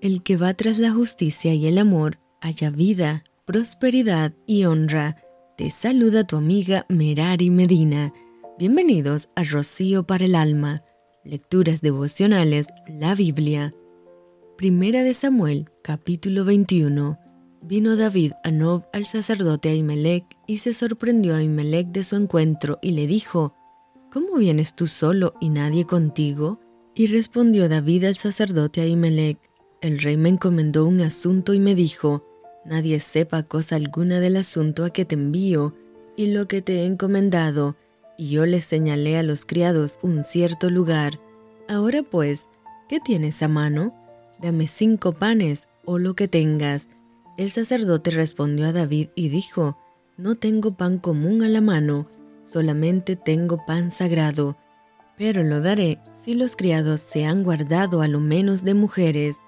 El que va tras la justicia y el amor haya vida, prosperidad y honra. Te saluda tu amiga Merari Medina. Bienvenidos a Rocío para el Alma. Lecturas devocionales, la Biblia. Primera de Samuel, capítulo 21. Vino David a Nob al sacerdote Ahimelech y se sorprendió a Ahimelech de su encuentro y le dijo, ¿Cómo vienes tú solo y nadie contigo? Y respondió David al sacerdote Ahimelech, el rey me encomendó un asunto y me dijo, Nadie sepa cosa alguna del asunto a que te envío y lo que te he encomendado. Y yo le señalé a los criados un cierto lugar. Ahora pues, ¿qué tienes a mano? Dame cinco panes o lo que tengas. El sacerdote respondió a David y dijo, No tengo pan común a la mano, solamente tengo pan sagrado. Pero lo daré si los criados se han guardado a lo menos de mujeres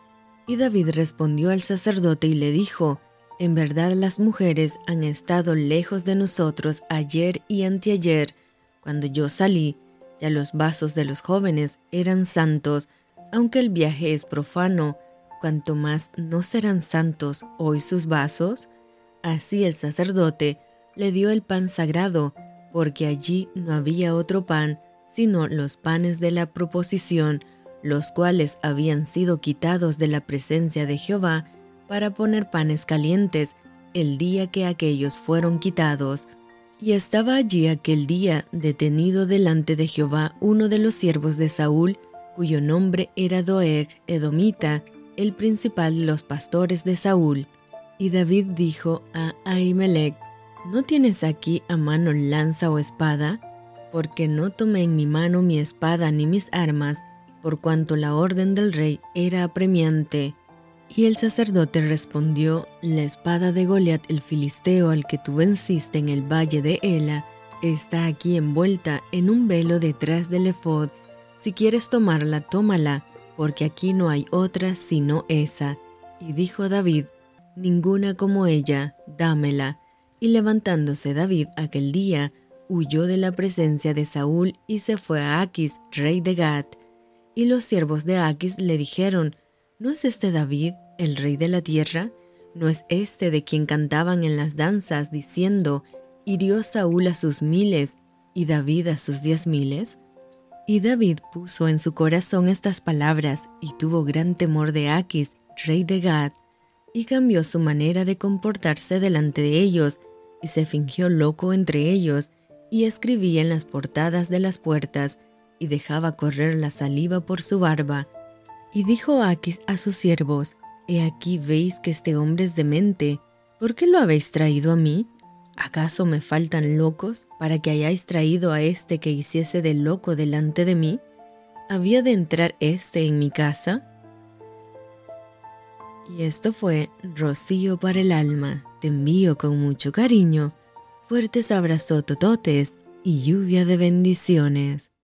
y David respondió al sacerdote y le dijo, En verdad las mujeres han estado lejos de nosotros ayer y anteayer. Cuando yo salí, ya los vasos de los jóvenes eran santos, aunque el viaje es profano, cuanto más no serán santos hoy sus vasos. Así el sacerdote le dio el pan sagrado, porque allí no había otro pan, sino los panes de la proposición, los cuales habían sido quitados de la presencia de Jehová para poner panes calientes el día que aquellos fueron quitados. Y estaba allí aquel día detenido delante de Jehová uno de los siervos de Saúl, cuyo nombre era Doeg Edomita, el principal de los pastores de Saúl. Y David dijo a Ahimelech, ¿no tienes aquí a mano lanza o espada? Porque no tomé en mi mano mi espada ni mis armas, por cuanto la orden del rey era apremiante. Y el sacerdote respondió, La espada de Goliat el filisteo al que tú venciste en el valle de Ela, está aquí envuelta en un velo detrás del efod. Si quieres tomarla, tómala, porque aquí no hay otra sino esa. Y dijo David, Ninguna como ella, dámela. Y levantándose David aquel día, huyó de la presencia de Saúl y se fue a Aquis, rey de Gad. Y los siervos de Aquis le dijeron, ¿no es este David, el rey de la tierra? ¿No es este de quien cantaban en las danzas, diciendo, hirió Saúl a sus miles y David a sus diez miles? Y David puso en su corazón estas palabras y tuvo gran temor de Aquis, rey de Gad, y cambió su manera de comportarse delante de ellos, y se fingió loco entre ellos, y escribía en las portadas de las puertas, y dejaba correr la saliva por su barba. Y dijo Aquis a sus siervos, He aquí veis que este hombre es demente, ¿por qué lo habéis traído a mí? ¿Acaso me faltan locos para que hayáis traído a este que hiciese de loco delante de mí? ¿Había de entrar este en mi casa? Y esto fue Rocío para el alma. Te envío con mucho cariño, fuertes abrazos tototes y lluvia de bendiciones.